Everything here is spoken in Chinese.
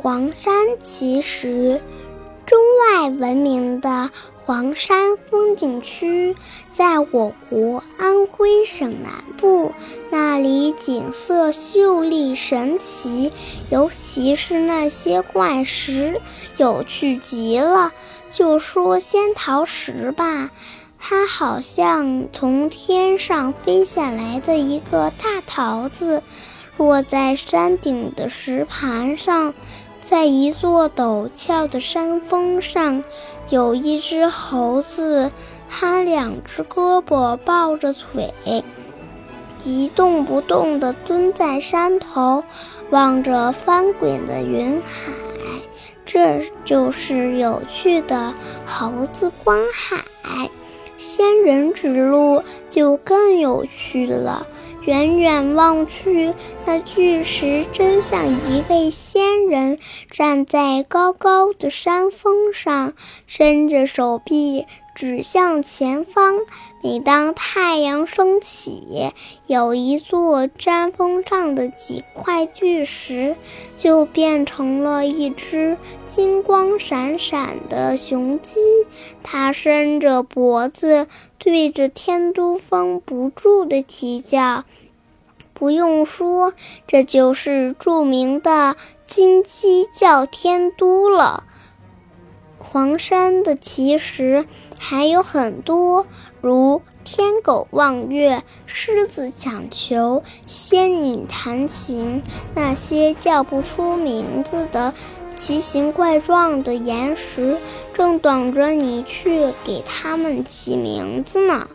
黄山奇石，中外闻名的黄山风景区，在我国安徽省南部，那里景色秀丽神奇，尤其是那些怪石，有趣极了。就说仙桃石吧，它好像从天上飞下来的一个大桃子，落在山顶的石盘上。在一座陡峭的山峰上，有一只猴子，它两只胳膊抱着腿，一动不动地蹲在山头，望着翻滚的云海。这就是有趣的猴子观海。仙人指路就更有趣了。远远望去，那巨石真像一位仙人站在高高的山峰上，伸着手臂指向前方。每当太阳升起，有一座山峰上的几块巨石就变成了一只金光闪闪的雄鸡，它伸着脖子对着天都峰不住地啼叫。不用说，这就是著名的金鸡叫天都了。黄山的奇石还有很多，如天狗望月、狮子抢球、仙女弹琴，那些叫不出名字的奇形怪状的岩石，正等着你去给它们起名字呢。